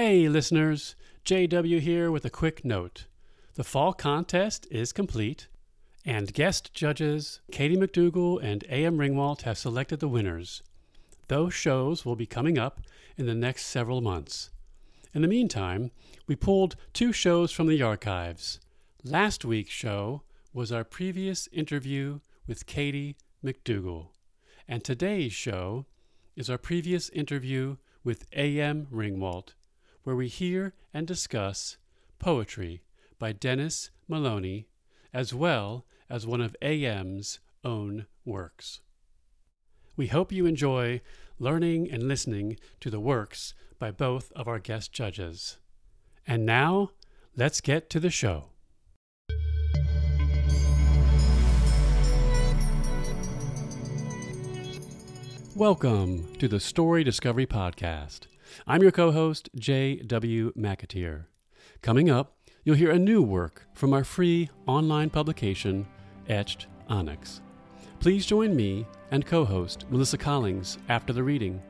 Hey, listeners, JW here with a quick note. The fall contest is complete, and guest judges Katie McDougall and A.M. Ringwalt have selected the winners. Those shows will be coming up in the next several months. In the meantime, we pulled two shows from the archives. Last week's show was our previous interview with Katie McDougall, and today's show is our previous interview with A.M. Ringwalt, where we hear and discuss poetry by Dennis Maloney, as well as one of A.M.'s own works. We hope you enjoy learning and listening to the works by both of our guest judges. And now, let's get to the show. Welcome to the Story Discovery Podcast. I'm your co host, J.W. McAteer. Coming up, you'll hear a new work from our free online publication, Etched Onyx. Please join me and co host Melissa Collings after the reading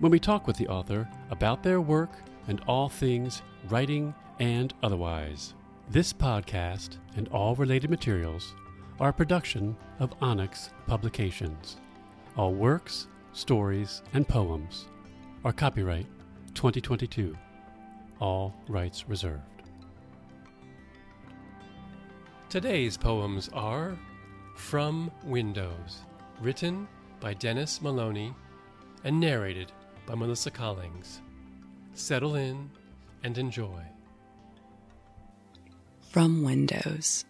when we talk with the author about their work and all things writing and otherwise. This podcast and all related materials are a production of Onyx Publications. All works, stories, and poems are copyright 2022. All rights reserved. Today's poems are From Windows, written by Dennis Maloney and narrated by Melissa Collings. Settle in and enjoy. From Windows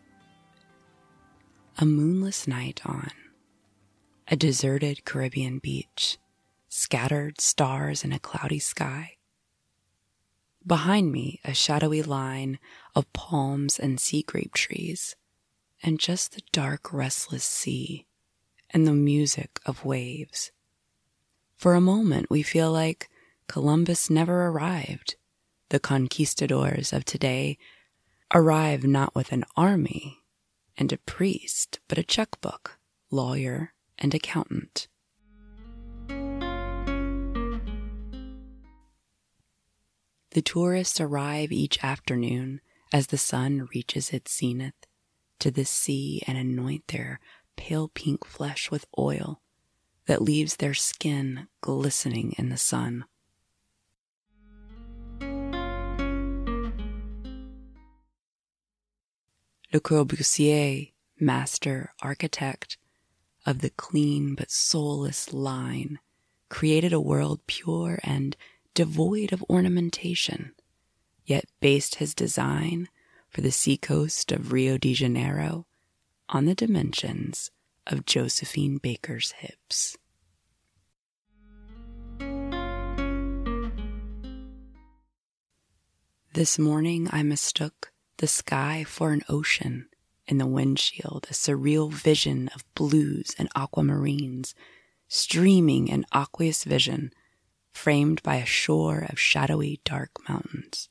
A moonless night on a deserted Caribbean beach, scattered stars in a cloudy sky. Behind me, a shadowy line of palms and sea grape trees, and just the dark, restless sea and the music of waves. For a moment, we feel like Columbus never arrived. The conquistadors of today arrive not with an army and a priest, but a checkbook, lawyer, and accountant. The tourists arrive each afternoon as the sun reaches its zenith to the sea and anoint their pale pink flesh with oil that leaves their skin glistening in the sun. Le Corbusier, master architect of the clean but soulless line, created a world pure and devoid of ornamentation, yet based his design for the seacoast of Rio de Janeiro on the dimensions of Josephine Baker's hips. This morning I mistook the sky for an ocean in the windshield, a surreal vision of blues and aquamarines, streaming in aqueous vision, framed by a shore of shadowy dark mountains.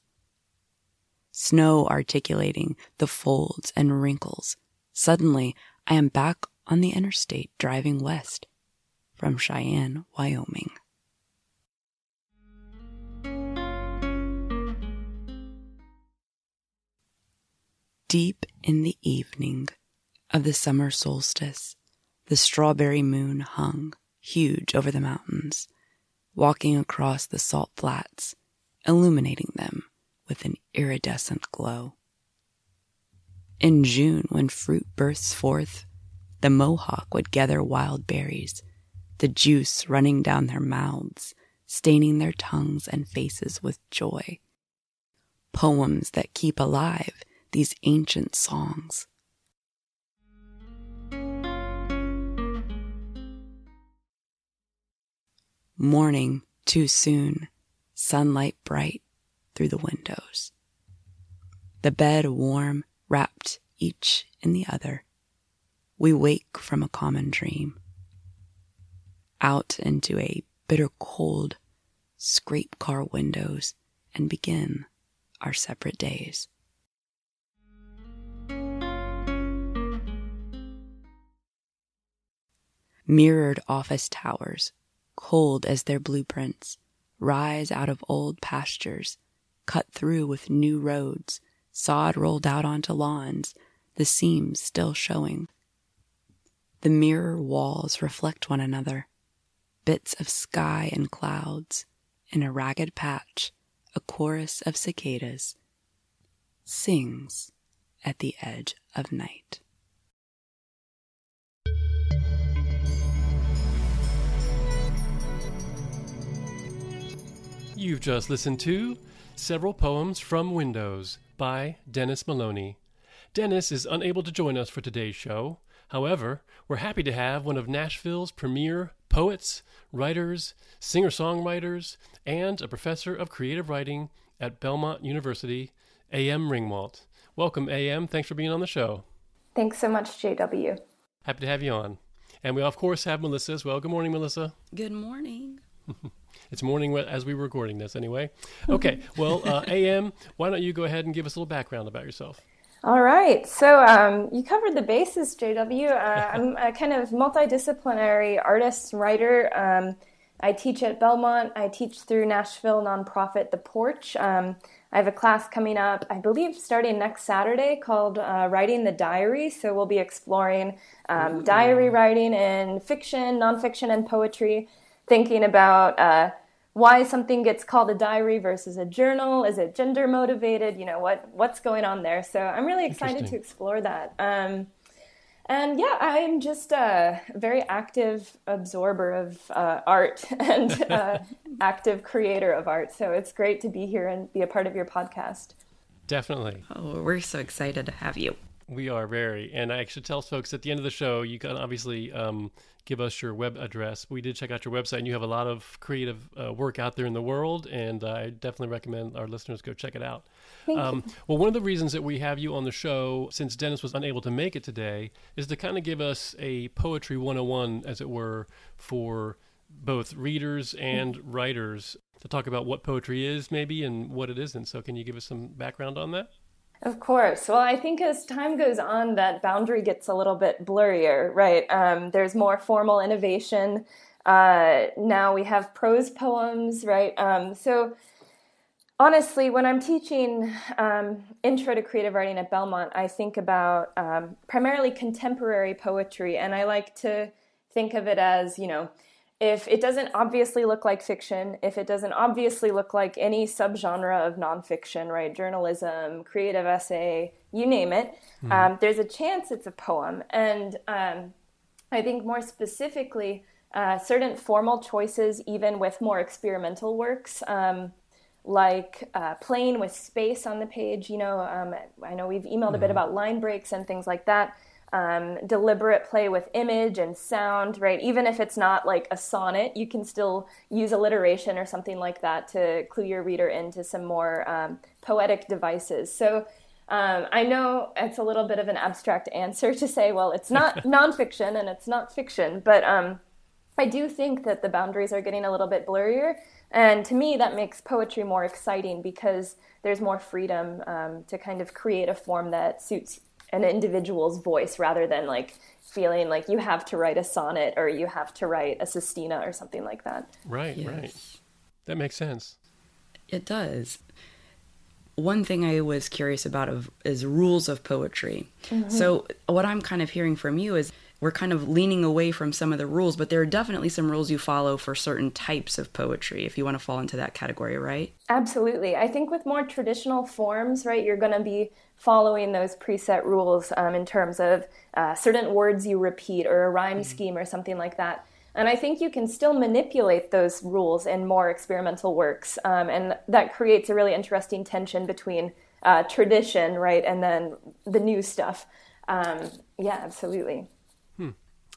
Snow articulating the folds and wrinkles. Suddenly, I am back on the interstate driving west from Cheyenne, Wyoming. Deep in the evening of the summer solstice, the strawberry moon hung huge over the mountains, walking across the salt flats, illuminating them with an iridescent glow. In June, when fruit bursts forth, the Mohawk would gather wild berries, the juice running down their mouths, staining their tongues and faces with joy. Poems that keep alive these ancient songs. Morning too soon, sunlight bright through the windows. The bed warm, wrapped each in the other. We wake from a common dream. Out into a bitter cold, scrape car windows, and begin our separate days. Mirrored office towers, cold as their blueprints, rise out of old pastures cut through with new roads, sod rolled out onto lawns, the seams still showing. The mirror walls reflect one another, bits of sky and clouds, in a ragged patch, a chorus of cicadas sings at the edge of night. You've just listened to Several Poems from Windows by Dennis Maloney. Dennis is unable to join us for today's show. However, we're happy to have one of Nashville's premier poets, writers, singer songwriters, and a professor of creative writing at Belmont University, A.M. Ringwalt. Welcome, A.M. Thanks for being on the show. Thanks so much, JW. Happy to have you on. And we, of course, have Melissa as well. Good morning, Melissa. Good morning. it's morning as we were recording this, anyway. Okay, well, uh, AM, why don't you go ahead and give us a little background about yourself? All right. So um, you covered the bases, JW. Uh, I'm a kind of multidisciplinary artist, writer. Um, I teach at Belmont. I teach through Nashville nonprofit The Porch. Um, I have a class coming up, I believe, starting next Saturday called uh, Writing the Diary. So we'll be exploring um, diary writing in fiction, nonfiction, and poetry, thinking about uh, why something gets called a diary versus a journal. Is it gender motivated? You know, what, what's going on there? So I'm really excited to explore that. Um, and yeah, I'm just a very active absorber of uh, art and uh, active creator of art. So it's great to be here and be a part of your podcast. Definitely. Oh, we're so excited to have you. We are very. And I should tell folks at the end of the show, you can obviously um, give us your web address. We did check out your website, and you have a lot of creative uh, work out there in the world. And I definitely recommend our listeners go check it out. Um, well, one of the reasons that we have you on the show, since Dennis was unable to make it today, is to kind of give us a poetry 101, as it were, for both readers and writers to talk about what poetry is, maybe, and what it isn't. So, can you give us some background on that? Of course. Well, I think as time goes on, that boundary gets a little bit blurrier, right? Um, there's more formal innovation. Uh, now we have prose poems, right? Um, so, honestly, when I'm teaching um, Intro to Creative Writing at Belmont, I think about um, primarily contemporary poetry, and I like to think of it as, you know, if it doesn't obviously look like fiction, if it doesn't obviously look like any subgenre of nonfiction, right, journalism, creative essay, you name it, mm-hmm. um, there's a chance it's a poem. And um, I think more specifically, uh, certain formal choices, even with more experimental works, um, like uh, playing with space on the page. You know, um, I know we've emailed a bit mm-hmm. about line breaks and things like that um, deliberate play with image and sound, right? Even if it's not like a sonnet, you can still use alliteration or something like that to clue your reader into some more um, poetic devices. So um, I know it's a little bit of an abstract answer to say, well, it's not nonfiction and it's not fiction, but um, I do think that the boundaries are getting a little bit blurrier. And to me, that makes poetry more exciting because there's more freedom um, to kind of create a form that suits an individual's voice rather than like feeling like you have to write a sonnet or you have to write a sestina or something like that. Right, yes. right. That makes sense. It does. One thing I was curious about of, is rules of poetry. Mm-hmm. So, what I'm kind of hearing from you is we're kind of leaning away from some of the rules, but there are definitely some rules you follow for certain types of poetry if you want to fall into that category, right? Absolutely. I think with more traditional forms, right, you're going to be following those preset rules um, in terms of uh, certain words you repeat or a rhyme mm-hmm. scheme or something like that. And I think you can still manipulate those rules in more experimental works. Um, and that creates a really interesting tension between uh, tradition, right, and then the new stuff. Um, yeah, absolutely.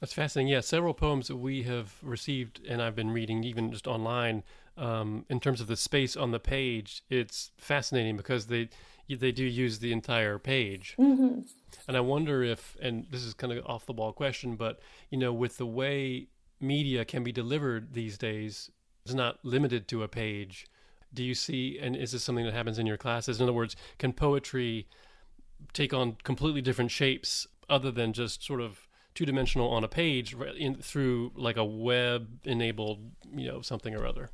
That's fascinating. Yeah, several poems that we have received, and I've been reading even just online. Um, in terms of the space on the page, it's fascinating because they they do use the entire page. Mm-hmm. And I wonder if, and this is kind of off the wall question, but you know, with the way media can be delivered these days, it's not limited to a page. Do you see, and is this something that happens in your classes? In other words, can poetry take on completely different shapes other than just sort of two dimensional on a page in, through like a web enabled, you know, something or other?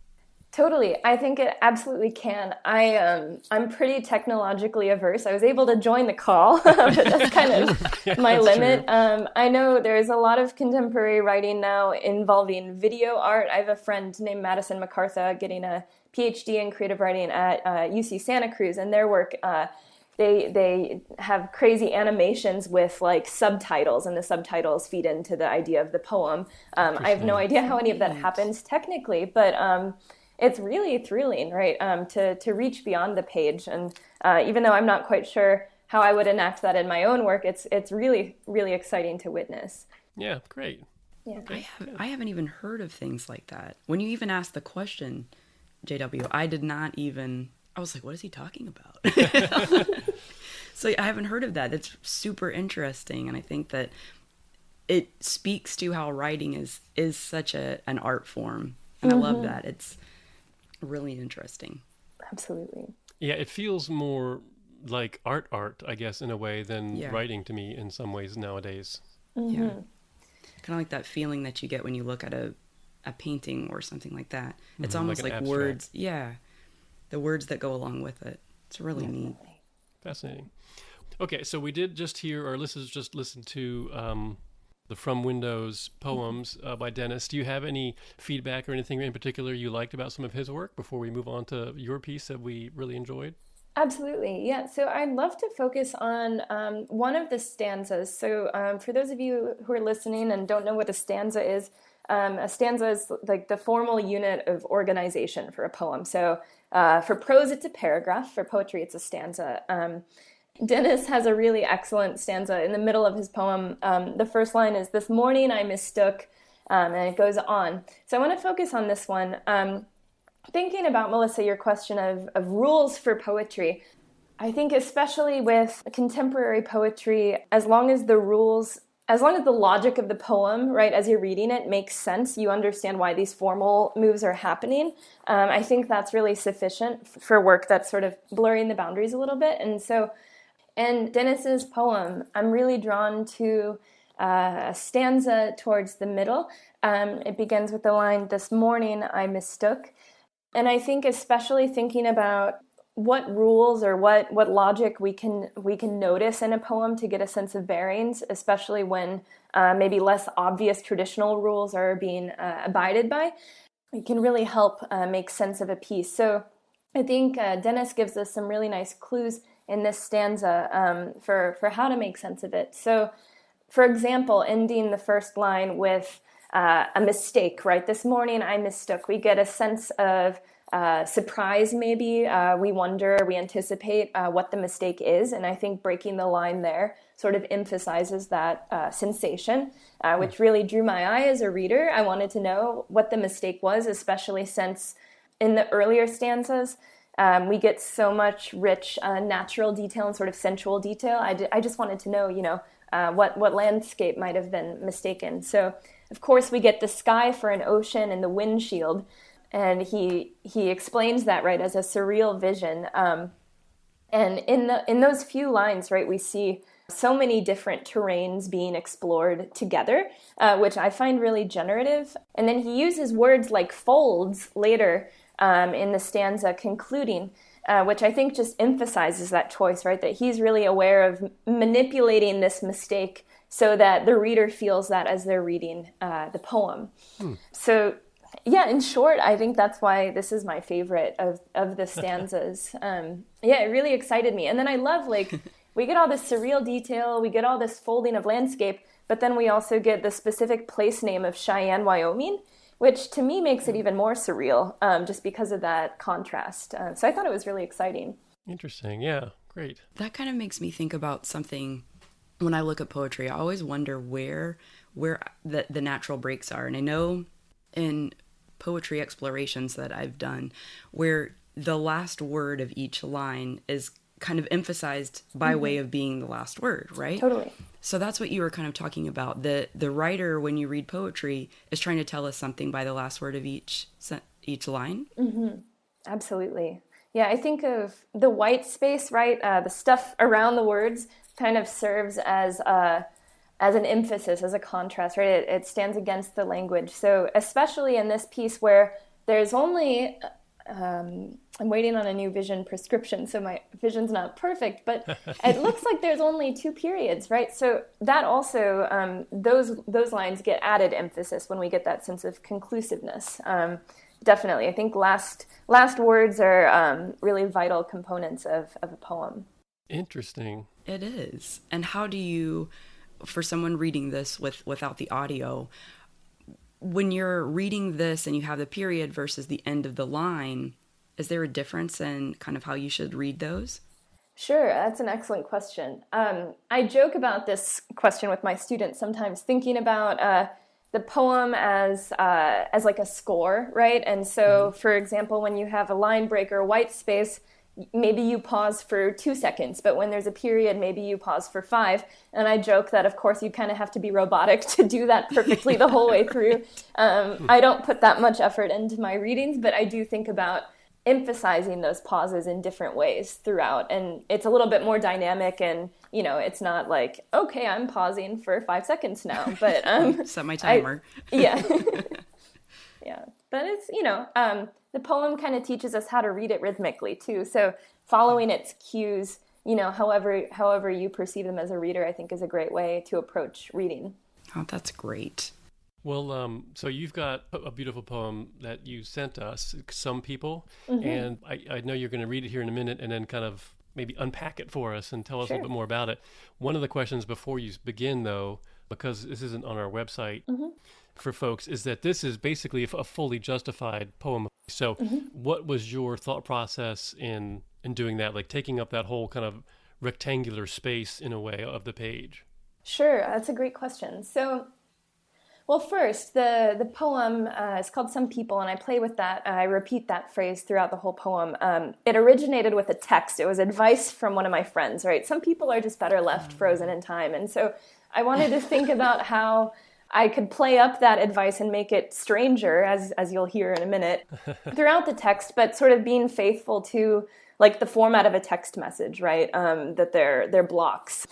Totally. I think it absolutely can. I um I'm pretty technologically averse. I was able to join the call, but that's kind of yeah, my limit. Um, I know there's a lot of contemporary writing now involving video art. I have a friend named Madison MacArthur getting a PhD in creative writing at uh, UC Santa Cruz, and their work uh, they they have crazy animations with like subtitles, and the subtitles feed into the idea of the poem. Um, I have no idea how any of that happens technically, but um, it's really thrilling, right? Um, to to reach beyond the page, and uh, even though I'm not quite sure how I would enact that in my own work, it's it's really really exciting to witness. Yeah, great. Yeah, I have I haven't even heard of things like that. When you even asked the question, JW, I did not even I was like, what is he talking about? so I haven't heard of that. It's super interesting, and I think that it speaks to how writing is is such a an art form, and mm-hmm. I love mm-hmm. that. It's really interesting. Absolutely. Yeah, it feels more like art art, I guess, in a way than yeah. writing to me in some ways nowadays. Mm-hmm. Yeah. Kind of like that feeling that you get when you look at a a painting or something like that. It's mm-hmm, almost like, like words. Yeah the words that go along with it. It's really Definitely. neat. Fascinating. Okay, so we did just hear, our listeners just listened to um, the From Windows poems uh, by Dennis. Do you have any feedback or anything in particular you liked about some of his work before we move on to your piece that we really enjoyed? Absolutely, yeah. So I'd love to focus on um, one of the stanzas. So um, for those of you who are listening and don't know what a stanza is, um, a stanza is like the formal unit of organization for a poem. So uh, for prose, it's a paragraph. For poetry, it's a stanza. Um, Dennis has a really excellent stanza in the middle of his poem. Um, the first line is, This morning I mistook, um, and it goes on. So I want to focus on this one. Um, thinking about, Melissa, your question of, of rules for poetry, I think especially with contemporary poetry, as long as the rules as long as the logic of the poem, right, as you're reading it, makes sense, you understand why these formal moves are happening. Um, I think that's really sufficient for work that's sort of blurring the boundaries a little bit. And so, in Dennis's poem, I'm really drawn to uh, a stanza towards the middle. Um, it begins with the line, This morning I mistook. And I think, especially thinking about what rules or what what logic we can we can notice in a poem to get a sense of bearings, especially when uh, maybe less obvious traditional rules are being uh, abided by. It can really help uh, make sense of a piece. So I think uh, Dennis gives us some really nice clues in this stanza um, for for how to make sense of it. So, for example, ending the first line with uh, a mistake, right? This morning I mistook. We get a sense of uh, surprise, maybe. Uh, we wonder, we anticipate uh, what the mistake is. And I think breaking the line there sort of emphasizes that uh, sensation, uh, which really drew my eye as a reader. I wanted to know what the mistake was, especially since in the earlier stanzas, um, we get so much rich uh, natural detail and sort of sensual detail. I, d- I just wanted to know, you know, what, what landscape might have been mistaken. So, of course, we get the sky for an ocean and the windshield and he he explains that right as a surreal vision. Um, and in the in those few lines, right, we see so many different terrains being explored together, uh, which I find really generative. And then he uses words like folds later um, in the stanza concluding. Uh, which I think just emphasizes that choice, right? That he's really aware of manipulating this mistake so that the reader feels that as they're reading uh, the poem. Hmm. So yeah, in short, I think that's why this is my favorite of of the stanzas. um, yeah, it really excited me, and then I love like we get all this surreal detail, we get all this folding of landscape, but then we also get the specific place name of Cheyenne, Wyoming, which to me makes it even more surreal, um, just because of that contrast. Uh, so I thought it was really exciting. Interesting. Yeah, great. That kind of makes me think about something when I look at poetry. I always wonder where where the the natural breaks are, and I know in poetry explorations that I've done where the last word of each line is kind of emphasized by mm-hmm. way of being the last word, right? Totally. So that's what you were kind of talking about. The the writer when you read poetry is trying to tell us something by the last word of each each line. Mm-hmm. Absolutely. Yeah, I think of the white space, right? Uh, the stuff around the words kind of serves as a as an emphasis, as a contrast, right? It, it stands against the language. So, especially in this piece where there's only um, I'm waiting on a new vision prescription, so my vision's not perfect, but it looks like there's only two periods, right? So that also um, those those lines get added emphasis when we get that sense of conclusiveness. Um, definitely, I think last last words are um, really vital components of of a poem. Interesting. It is. And how do you, for someone reading this with without the audio, when you're reading this and you have the period versus the end of the line, is there a difference in kind of how you should read those? Sure, that's an excellent question. Um, I joke about this question with my students sometimes, thinking about uh, the poem as uh, as like a score, right? And so, mm-hmm. for example, when you have a line break or white space, maybe you pause for two seconds, but when there's a period, maybe you pause for five. And I joke that, of course, you kind of have to be robotic to do that perfectly the whole way through. Um, I don't put that much effort into my readings, but I do think about emphasizing those pauses in different ways throughout. And it's a little bit more dynamic and you know, it's not like, okay, I'm pausing for five seconds now, but um, set my timer. I, yeah, yeah. But it's you know, um, the poem kind of teaches us how to read it rhythmically too. So following its cues, you know, however however you perceive them as a reader, I think is a great way to approach reading. Oh, that's great. Well, um, so you've got a beautiful poem that you sent us, Some People, mm-hmm. and I, I, know you're going to read it here in a minute and then kind of maybe unpack it for us and tell us sure. a little bit more about it. One of the questions before you begin, though, because this isn't on our website mm-hmm. For folks, is that this is basically a fully justified poem. So, mm-hmm. what was your thought process in in doing that, like taking up that whole kind of rectangular space in a way of the page? Sure, that's a great question. So, well, first, the, the poem uh, is called Some People, and I play with that. I repeat that phrase throughout the whole poem. Um, it originated with a text. It was advice from one of my friends, right? Some people are just better left frozen in time. And so I wanted to think about how I could play up that advice and make it stranger, as, as you'll hear in a minute, throughout the text, but sort of being faithful to like the format of a text message, right? Um, that they're, they're blocks.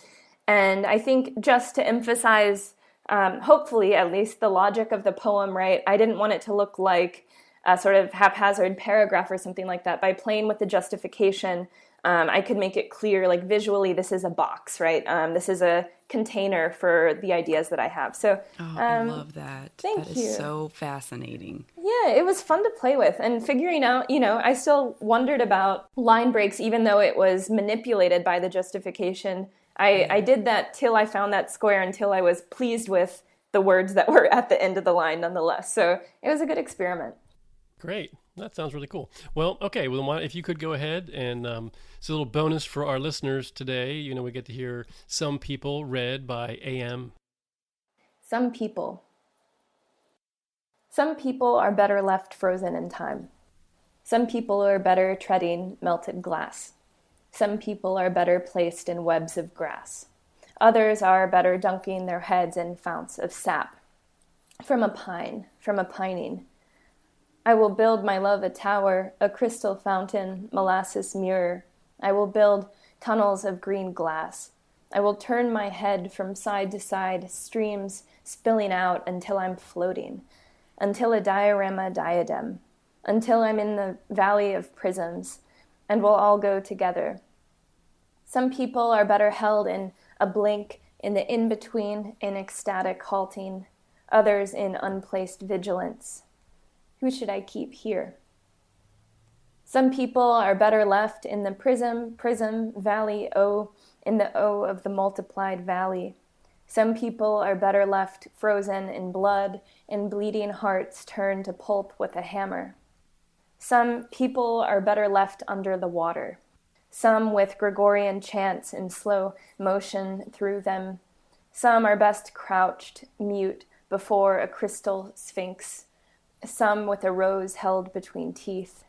And I think just to emphasize um, hopefully at least the logic of the poem right i didn't want it to look like a sort of haphazard paragraph or something like that by playing with the justification um, i could make it clear like visually this is a box right? Um, this is a container for the ideas that i have. So oh, i um, love that. thank that you. so fascinating. Yeah it was fun to play with. And figuring out you know i still wondered about line breaks even though it was manipulated by the justification. I, I did that till I found that square until I was pleased with the words that were at the end of the line nonetheless. So it was a good experiment. Great. That sounds really cool. Well, okay. Well, if you could go ahead and um, it's a little bonus for our listeners today. You know, we get to hear Some People read by AM. Some people. Some people are better left frozen in time. Some people are better treading melted glass. Some people are better placed in webs of grass. Others are better dunking their heads in founts of sap. From a pine, from a pining. I will build my love a tower, a crystal fountain, molasses mirror. I will build tunnels of green glass. I will turn my head from side to side, streams spilling out until I'm floating, until a diorama diadem, until I'm in the valley of prisms, and we'll all go together. Some people are better held in a blink, in the in between, in ecstatic halting, others in unplaced vigilance. Who should I keep here? Some people are better left in the prism, prism, valley, O, in the O of the multiplied valley. Some people are better left frozen in blood, in bleeding hearts turned to pulp with a hammer. Some people are better left under the water, some with Gregorian chants in slow motion through them. Some are best crouched, mute, before a crystal sphinx, some with a rose held between teeth.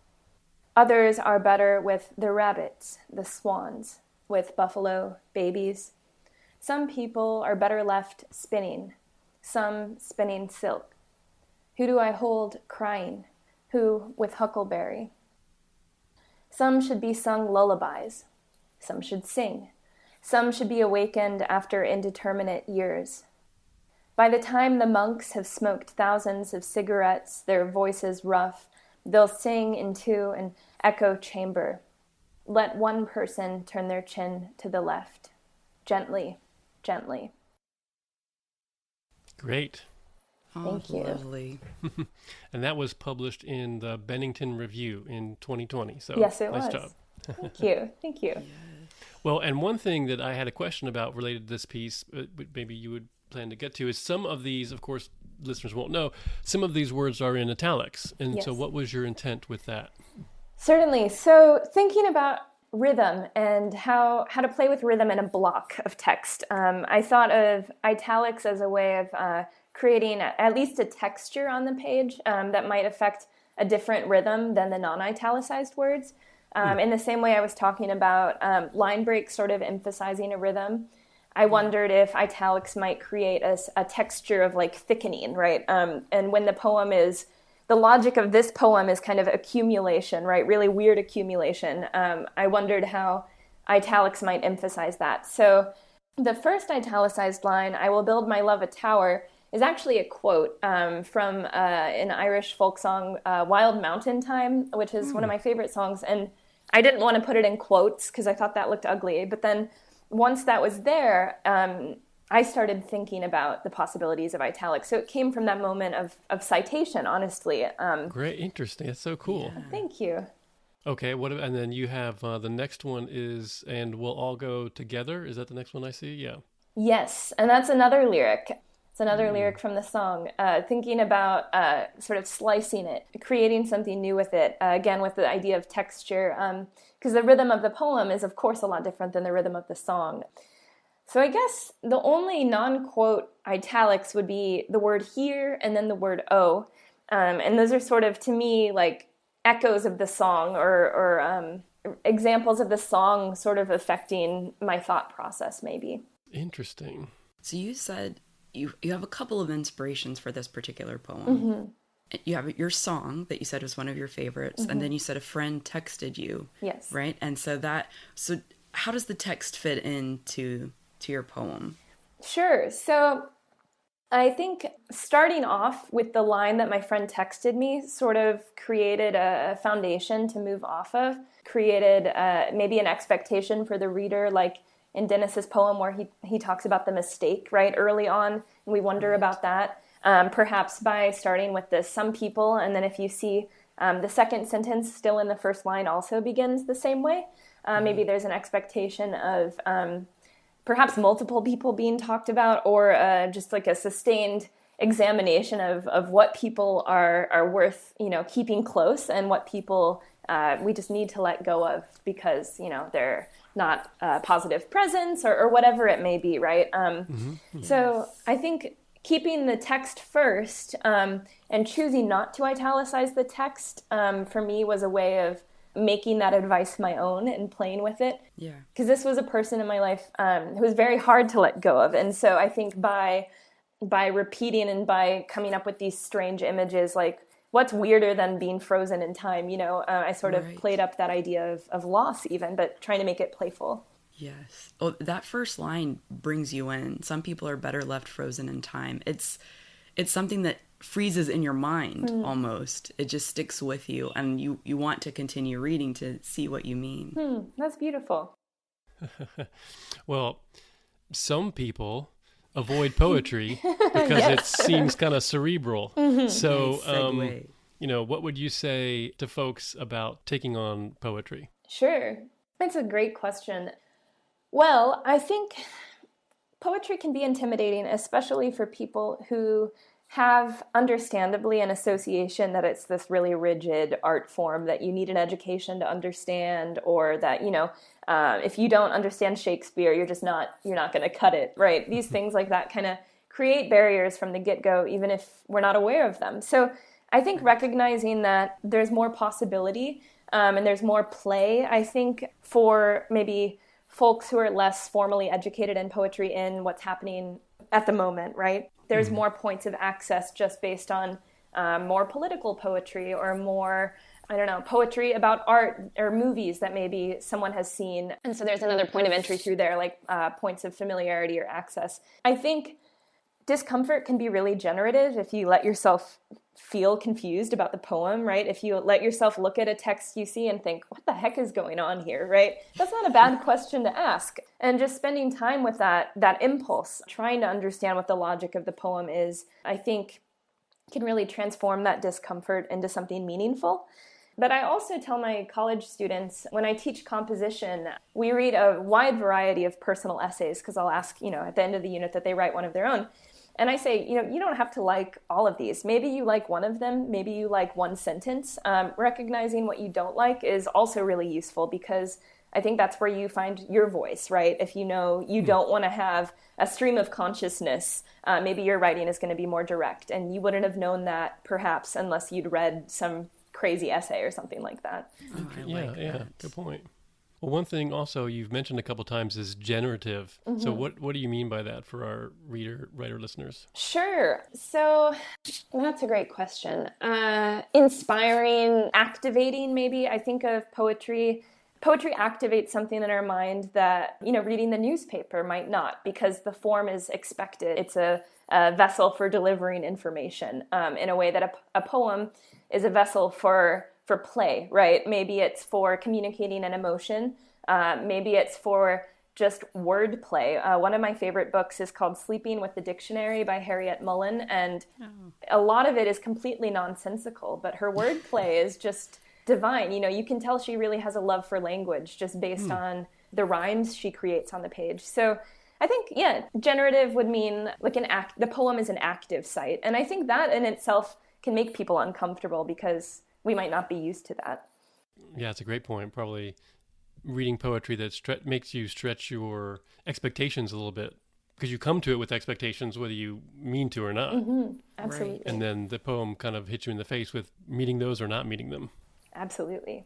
Others are better with the rabbits, the swans, with buffalo, babies. Some people are better left spinning, some spinning silk. Who do I hold crying? Who with huckleberry? Some should be sung lullabies. Some should sing. Some should be awakened after indeterminate years. By the time the monks have smoked thousands of cigarettes, their voices rough, they'll sing into an echo chamber. Let one person turn their chin to the left, gently, gently. Great. Oh, Thank you. Lovely. and that was published in the Bennington Review in 2020. So yes, it nice was. job. Thank you. Thank you. Well, and one thing that I had a question about related to this piece, uh, maybe you would plan to get to, is some of these, of course, listeners won't know, some of these words are in italics. And yes. so, what was your intent with that? Certainly. So, thinking about rhythm and how how to play with rhythm in a block of text, um, I thought of italics as a way of uh, creating at least a texture on the page um, that might affect a different rhythm than the non-italicized words. Um, mm. In the same way I was talking about um, line breaks sort of emphasizing a rhythm, I wondered if italics might create a, a texture of like thickening, right? Um, and when the poem is, the logic of this poem is kind of accumulation, right? Really weird accumulation. Um, I wondered how italics might emphasize that. So the first italicized line, I will build my love a tower, is actually a quote um, from uh, an Irish folk song, uh, Wild Mountain Thyme, which is mm. one of hmm. my favorite songs. And I didn't want to put it in quotes because I thought that looked ugly. But then once that was there, um, I started thinking about the possibilities of italics. So it came from that moment of, of citation, honestly. Um, Great, interesting. That's so cool. Yeah. Thank you. Okay, what and then you have uh, the next one is and we'll all go together. Is that the next one I see? Yeah. Yes, and that's another lyric. It's another mm. lyric from the song. Uh, thinking about uh, sort of slicing it, creating something new with it. Uh, again, with the idea of texture, because the rhythm of the poem is, of course, a lot different than the rhythm of the song. So I guess the only non-quote italics would be the word here and then the word oh, um, and those are sort of to me like echoes of the song or, or um, examples of the song, sort of affecting my thought process, maybe. Interesting. So you said you you have a couple of inspirations for this particular poem. Mm-hmm. You have your song that you said was one of your favorites, mm-hmm. and then you said a friend texted you. Yes. Right, and so that so how does the text fit into to your poem? Sure. So I think starting off with the line that my friend texted me sort of created a foundation to move off of, created uh, maybe an expectation for the reader, like in Dennis's poem where he, he talks about the mistake, right, early on, and we wonder right. about that. Um, perhaps by starting with the some people, and then if you see um, the second sentence still in the first line also begins the same way, uh, mm-hmm. maybe there's an expectation of um, perhaps multiple people being talked about, or uh, just like a sustained examination of, of what people are, are worth, you know, keeping close and what people uh, we just need to let go of because, you know, they're not a positive presence or, or whatever it may be, right? Um, mm-hmm. yes. So I think keeping the text first um, and choosing not to italicize the text um, for me was a way of making that advice my own and playing with it. Yeah. Because this was a person in my life um, who was very hard to let go of, and so I think by by repeating and by coming up with these strange images, like what's weirder than being frozen in time? You know, uh, I sort of right. played up that idea of, of loss, even, but trying to make it playful. Yes. Oh, that first line brings you in. Some people are better left frozen in time. It's it's something that freezes in your mind mm. almost. It just sticks with you, and you you want to continue reading to see what you mean. Mm, that's beautiful. well, some people avoid poetry because yes. it seems kind of cerebral. Mm-hmm. So, um, you know, what would you say to folks about taking on poetry? Sure. That's a great question. Well, I think poetry can be intimidating, especially for people who have understandably an association that it's this really rigid art form that you need an education to understand or that you know uh, if you don't understand shakespeare you're just not you're not going to cut it right? These things like that kind of create barriers from the get-go even if we're not aware of them. So i think recognizing that there's more possibility um, and there's more play i think for maybe folks who are less formally educated in poetry in what's happening at the moment right there's mm-hmm. more points of access just based on um, more political poetry or more I don't know, poetry about art or movies that maybe someone has seen. And so there's another point of entry through there, like uh, points of familiarity or access. I think discomfort can be really generative if you let yourself feel confused about the poem, right? If you let yourself look at a text you see and think, what the heck is going on here, right? That's not a bad question to ask. And just spending time with that that impulse, trying to understand what the logic of the poem is, I think can really transform that discomfort into something meaningful. But I also tell my college students when I teach composition, we read a wide variety of personal essays because I'll ask, you know, at the end of the unit that they write one of their own. And I say, you know, you don't have to like all of these. Maybe you like one of them. Maybe you like one sentence. Um, recognizing what you don't like is also really useful because I think that's where you find your voice, right? If you know you hmm. don't want to have a stream of consciousness, uh, maybe your writing is going to be more direct. And you wouldn't have known that perhaps unless you'd read some crazy essay or something like that. Oh, yeah, like yeah, that. good point. Well, one thing also you've mentioned a couple times is generative. Mm-hmm. So, what what do you mean by that for our reader writer listeners? Sure. So, that's a great question. Uh, inspiring, activating. Maybe I think of poetry. Poetry activates something in our mind that you know reading the newspaper might not, because the form is expected. It's a, a vessel for delivering information um, in a way that a, a poem is a vessel for for play, right? Maybe it's for communicating an emotion. Uh, maybe it's for just wordplay. Uh, one of my favorite books is called Sleeping with the Dictionary by Harryette Mullen, and oh. a lot of it is completely nonsensical, but her wordplay is just divine. You know, you can tell she really has a love for language just based mm. on the rhymes she creates on the page. So I think, yeah, generative would mean like an act, the poem is an active site. And I think that in itself can make people uncomfortable because we might not be used to that. Yeah, it's a great point. Probably reading poetry that stre- makes you stretch your expectations a little bit because you come to it with expectations whether you mean to or not. Mm-hmm. Absolutely. Right. And then the poem kind of hits you in the face with meeting those or not meeting them. Absolutely.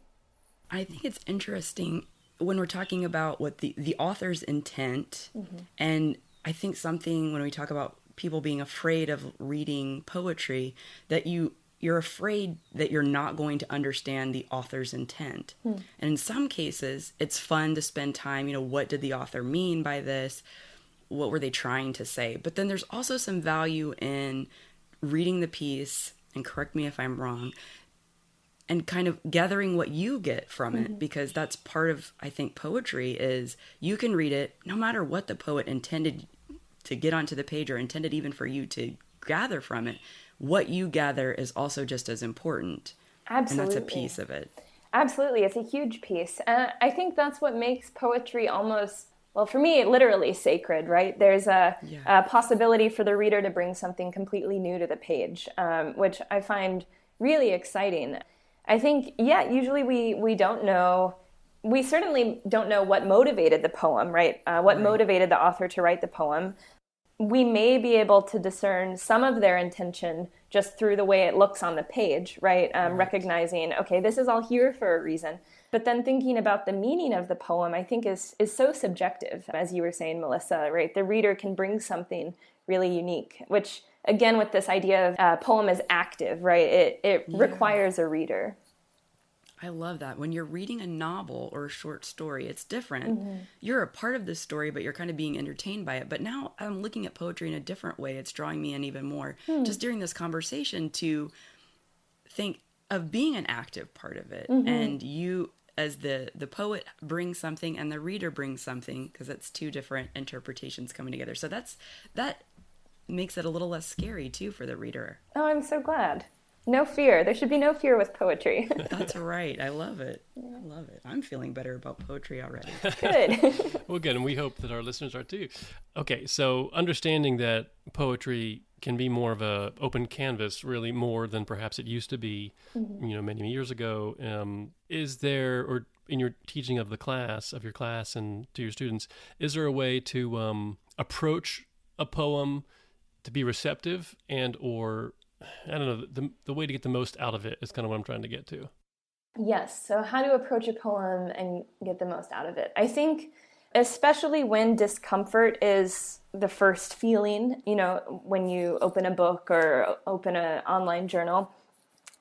I think it's interesting when we're talking about what the, the author's intent, mm-hmm. and I think something when we talk about people being afraid of reading poetry, that you you're afraid that you're not going to understand the author's intent. Hmm. And in some cases, it's fun to spend time, you know, what did the author mean by this? What were they trying to say? But then there's also some value in reading the piece, and correct me if I'm wrong, and kind of gathering what you get from it mm-hmm. because that's part of I think poetry is you can read it no matter what the poet intended to get onto the page or intended even for you to gather from it what you gather is also just as important. Absolutely. And that's a piece of it. Absolutely. It's a huge piece. And I think that's what makes poetry almost, well, for me, literally sacred, right? There's a, yeah. a possibility for the reader to bring something completely new to the page, um, which I find really exciting. I think, yeah, usually we, we don't know we certainly don't know what motivated the poem, right? Uh, what right. motivated the author to write the poem we may be able to discern some of their intention just through the way it looks on the page, right? Um, right? Recognizing, okay, this is all here for a reason. But then thinking about the meaning of the poem, I think is is so subjective, as you were saying, Melissa. Right? The reader can bring something really unique, which again, with this idea of uh, poem is active, right? It it yeah. requires a reader. I love that. When you're reading a novel or a short story, it's different. Mm-hmm. You're a part of the story, but you're kind of being entertained by it. But now I'm looking at poetry in a different way. It's drawing me in even more. Hmm. Just during this conversation to think of being an active part of it. Mm-hmm. And you as the the poet brings something and the reader brings something because it's two different interpretations coming together. So that's that makes it a little less scary too for the reader. Oh, I'm so glad. No fear. There should be no fear with poetry. That's right. I love it. I love it. I'm feeling better about poetry already. Good. well, good. And we hope that our listeners are too. Okay. So, understanding that poetry can be more of a open canvas, really more than perhaps it used to be, mm-hmm. you know, many years ago. Um, is there, or in your teaching of the class, of your class and to your students, is there a way to um, approach a poem to be receptive and or I don't know, the, the way to get the most out of it is kind of what I'm trying to get to. Yes. So, how to approach a poem and get the most out of it. I think, especially when discomfort is the first feeling, you know, when you open a book or open an online journal,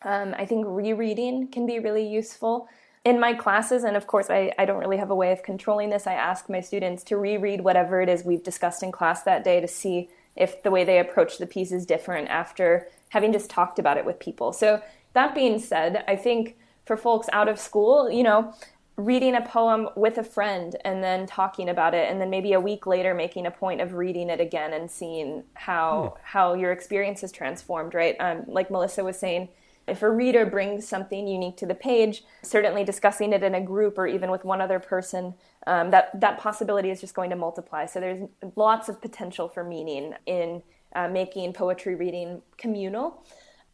um, I think rereading can be really useful. In my classes, and of course, I, I don't really have a way of controlling this, I ask my students to reread whatever it is we've discussed in class that day to see if the way they approach the piece is different after having just talked about it with people. So, that being said, I think for folks out of school, you know, reading a poem with a friend and then talking about it and then maybe a week later making a point of reading it again and seeing how hmm. how your experience is transformed right um, like melissa was saying if a reader brings something unique to the page certainly discussing it in a group or even with one other person um, that that possibility is just going to multiply so there's lots of potential for meaning in uh, making poetry reading communal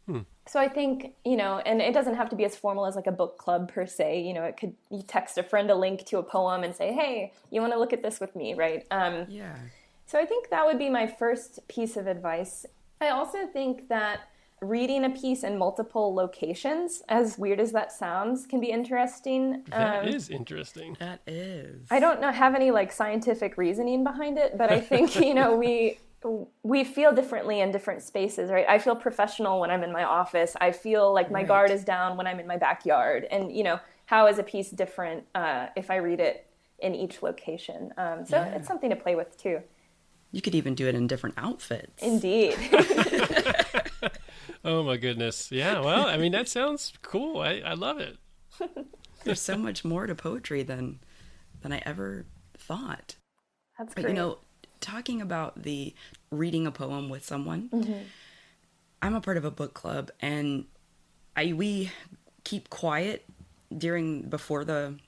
hmm. So I think, you know, and it doesn't have to be as formal as like a book club per se. You know, it could you text a friend a link to a poem and say, "Hey, you want to look at this with me?" Right? Um, yeah. So I think that would be my first piece of advice. I also think that reading a piece in multiple locations, as weird as that sounds, can be interesting. That um, is interesting. That is. I don't know, have any like scientific reasoning behind it, but I think you know we we feel differently in different spaces, right? I feel professional when I'm in my office. I feel like my right. guard is down when I'm in my backyard. And, you know, how is a piece different uh, if I read it in each location? Um, so yeah. it's something to play with too. You could even do it in different outfits. Indeed. oh my goodness. Yeah. Well, I mean, that sounds cool. I, I love it. There's so much more to poetry than than I ever thought. That's great. But, you know, talking about the reading a poem with someone. Mm-hmm. I'm a part of a book club, and I we keep quiet during before the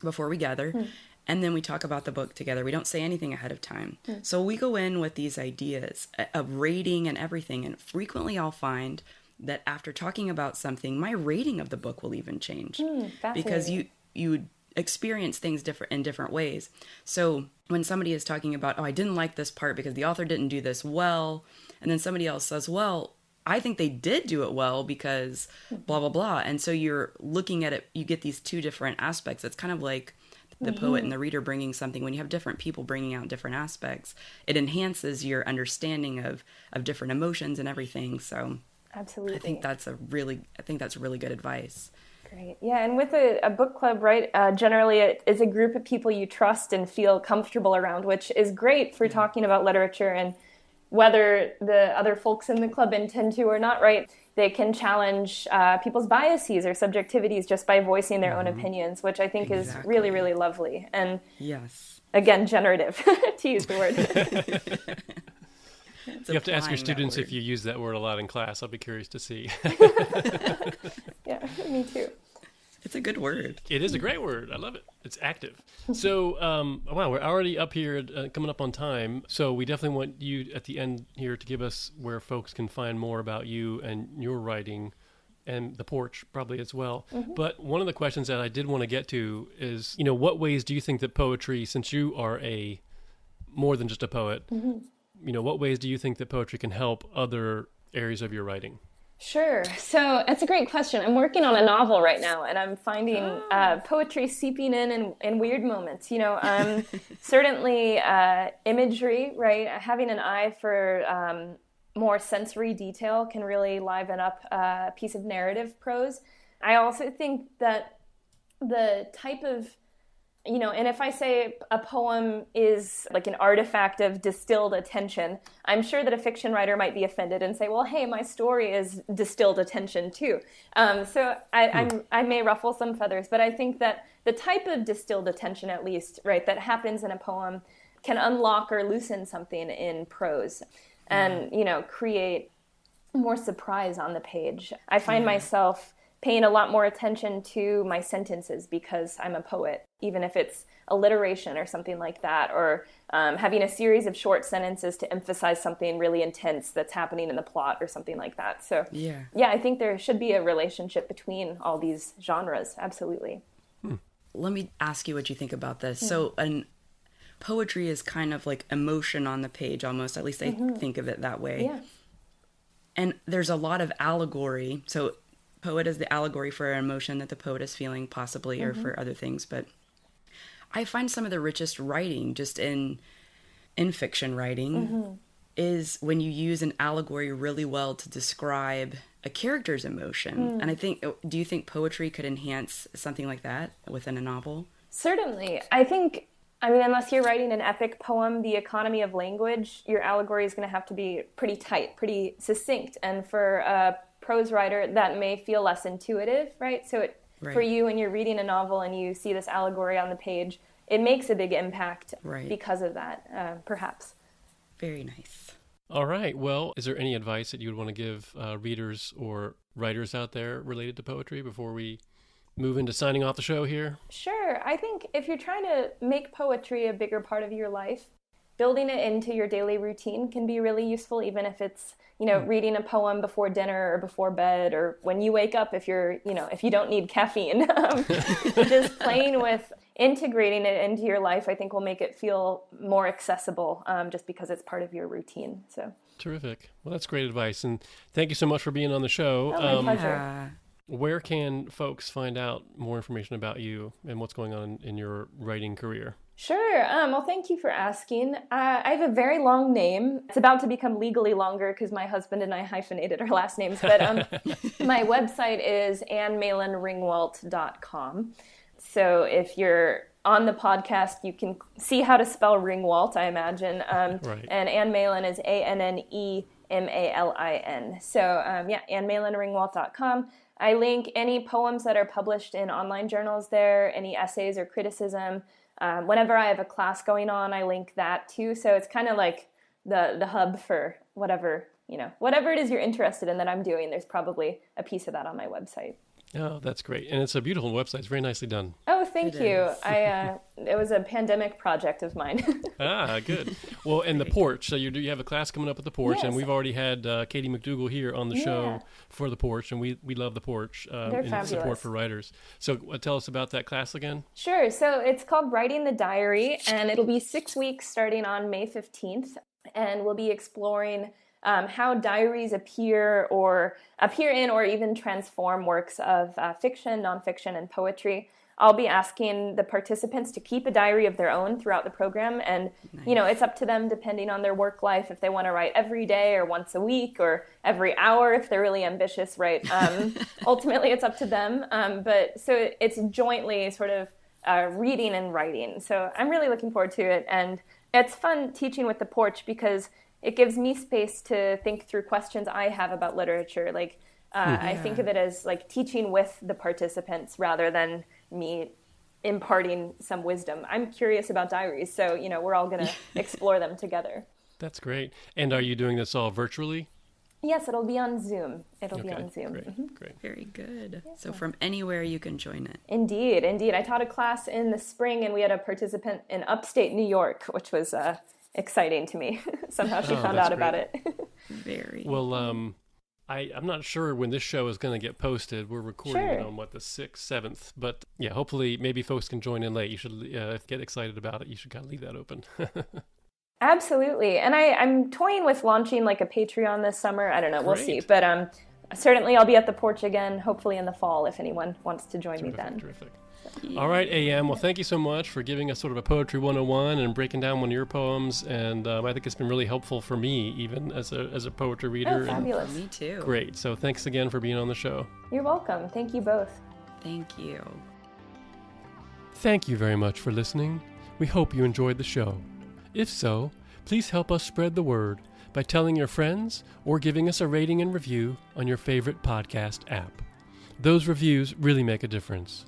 before we gather. Mm. And then we talk about the book together. We don't say anything ahead of time. Mm. So we go in with these ideas of rating and everything. And frequently I'll find that after talking about something, my rating of the book will even change. Mm, because you you experience things different in different ways. So when somebody is talking about, oh, I didn't like this part because the author didn't do this well, and then somebody else says, well, I think they did do it well because blah blah blah. And so you're looking at it, you get these two different aspects. It's kind of like the mm-hmm. poet and the reader bringing something when you have different people bringing out different aspects it enhances your understanding of of different emotions and everything so absolutely i think that's a really i think that's really good advice Great. Yeah, and with a, a book club, right? Uh, generally, it is a group of people you trust and feel comfortable around, which is great for talking about literature. And whether the other folks in the club intend to or not, right? They can challenge uh, people's biases or subjectivities just by voicing their mm-hmm. own opinions, which I think exactly. is really, really lovely. And yes, again, generative to use the word. you have to ask your students if you use that word a lot in class. I'll be curious to see. yeah, me too. It's a good word. It is a great word. I love it. It's active. So, um, wow, we're already up here, uh, coming up on time. So, we definitely want you at the end here to give us where folks can find more about you and your writing and the porch probably as well. Mm-hmm. But one of the questions that I did want to get to is, you know, what ways do you think that poetry, since you are a more than just a poet, mm-hmm you know, what ways do you think that poetry can help other areas of your writing? Sure. So that's a great question. I'm working on a novel right now, and I'm finding oh. uh, poetry seeping in, in in weird moments. You know, um, certainly uh, imagery, right? Having an eye for um, more sensory detail can really liven up a piece of narrative prose. I also think that the type of you know, and if I say a poem is like an artifact of distilled attention, I'm sure that a fiction writer might be offended and say, "Well, hey, my story is distilled attention too." Um, so I, hmm. i may ruffle some feathers, but I think that the type of distilled attention, at least, right, that happens in a poem, can unlock or loosen something in prose, and you know, create more surprise on the page. I find myself paying a lot more attention to my sentences because I'm a poet, even if it's alliteration or something like that, or um, having a series of short sentences to emphasize something really intense that's happening in the plot or something like that. So, yeah, yeah, I think there should be a relationship between all these genres. Absolutely. Hmm. Let me ask you what you think about this. So, an poetry is kind of like emotion on the page almost at least i mm-hmm. think of it that way yeah. and there's a lot of allegory so poet is the allegory for an emotion that the poet is feeling, possibly, mm-hmm. or for other things. But I find some of the richest writing just in in fiction writing mm-hmm. is when you use an allegory really well to describe a character's emotion. Mm. And I think, do you think poetry could enhance something like that within a novel? Certainly. I think I mean, unless you're writing an epic poem, the economy of language, your allegory is going to have to be pretty tight, pretty succinct. And for a prose writer, that may feel less intuitive, right? So it, right. for you, when you're reading a novel and you see this allegory on the page, it makes a big impact right. because of that, uh, perhaps. Very nice. All right. Well, is there any advice that you would want to give uh, readers or writers out there related to poetry before we move into signing off the show here? Sure. I think if you're trying to make poetry a bigger part of your life, building it into your daily routine can be really useful, even if it's you know mm. reading a poem before dinner or before bed or when you wake up if you're you know if you don't need caffeine um, just playing with integrating it into your life i think will make it feel more accessible um, just because it's part of your routine so terrific well that's great advice and thank you so much for being on the show oh, my um, pleasure. Where can folks find out more information about you and what's going on in your writing career? Sure. Um, well, thank you for asking. Uh, I have a very long name. It's about to become legally longer because my husband and I hyphenated our last names. But um, my website is annemalinringwalt.com. So if you're on the podcast, you can see how to spell Ringwalt, I imagine. Um, right. And Anne Malin is A N N E M A L I N. So um, yeah, annemalinringwalt.com. I link any poems that are published in online journals there, any essays or criticism. Um, whenever I have a class going on, I link that too. So it's kind of like the the hub for whatever you know, whatever it is you're interested in that I'm doing. There's probably a piece of that on my website. Oh, that's great, and it's a beautiful website. It's very nicely done. Oh, thank it you. I uh, it was a pandemic project of mine. ah, good. Well, and the porch. So you do you have a class coming up at the porch, yes. and we've already had uh, Katie McDougal here on the yeah. show for the porch, and we we love the porch They're and support for writers. So uh, tell us about that class again. Sure. So it's called Writing the Diary, and it'll be six weeks starting on May fifteenth, and we'll be exploring um, how diaries appear or appear in or even transform works of uh, fiction, nonfiction, and poetry. I'll be asking the participants to keep a diary of their own throughout the program, and nice. you know it's up to them depending on their work life if they want to write every day or once a week or every hour if they're really ambitious, right? Um, ultimately, it's up to them. Um, but so it's jointly sort of uh, reading and writing. So I'm really looking forward to it, and it's fun teaching with the porch because it gives me space to think through questions I have about literature. Like uh, yeah. I think of it as like teaching with the participants rather than me imparting some wisdom. I'm curious about diaries, so you know we're all going to explore them together. That's great. And are you doing this all virtually? Yes, it'll be on Zoom. It'll okay, be on Zoom. Great, mm-hmm. great. Very good. Yeah. So from anywhere you can join it. Indeed, indeed. I taught a class in the spring, and we had a participant in upstate New York, which was uh, exciting to me. Somehow she oh, found out great. about it. Very well. Um, I I'm not sure when this show is going to get posted. We're recording sure. it on what the sixth, seventh, but yeah, hopefully maybe folks can join in late. You should uh, get excited about it. You should kind of leave that open. Absolutely, and I I'm toying with launching like a Patreon this summer. I don't know. We'll see, but um. Certainly, I'll be at the porch again, hopefully in the fall, if anyone wants to join terrific, me then. Terrific. All right, AM. Well, thank you so much for giving us sort of a poetry 101 and breaking down one of your poems. And um, I think it's been really helpful for me, even as a, as a poetry reader. Oh, fabulous. me too. Great. So thanks again for being on the show. You're welcome. Thank you both. Thank you. Thank you very much for listening. We hope you enjoyed the show. If so, please help us spread the word by telling your friends or giving us a rating and review on your favorite podcast app. Those reviews really make a difference.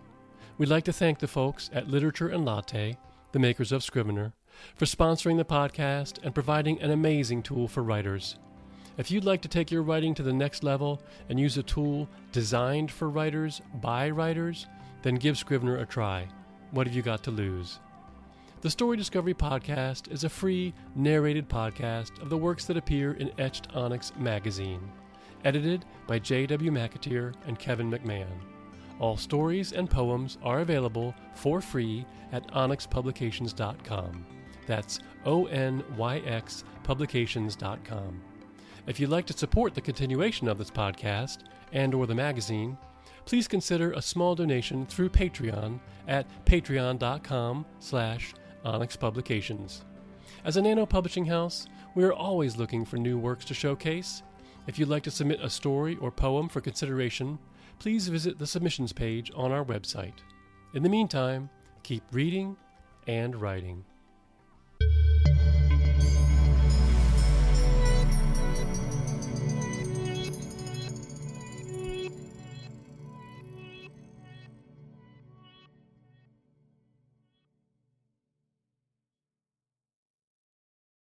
We'd like to thank the folks at Literature and Latte, the makers of Scrivener, for sponsoring the podcast and providing an amazing tool for writers. If you'd like to take your writing to the next level and use a tool designed for writers by writers, then give Scrivener a try. What have you got to lose? The Story Discovery Podcast is a free, narrated podcast of the works that appear in Etched Onyx magazine, edited by J.W. McAteer and Kevin McMahon. All stories and poems are available for free at onyxpublications.com. That's O N Y X publications.com. If you'd like to support the continuation of this podcast and or the magazine, please consider a small donation through Patreon at patreon.com slash onyxpublications. As a nano publishing house, we are always looking for new works to showcase. If you'd like to submit a story or poem for consideration, please visit the submissions page on our website. In the meantime, keep reading and writing.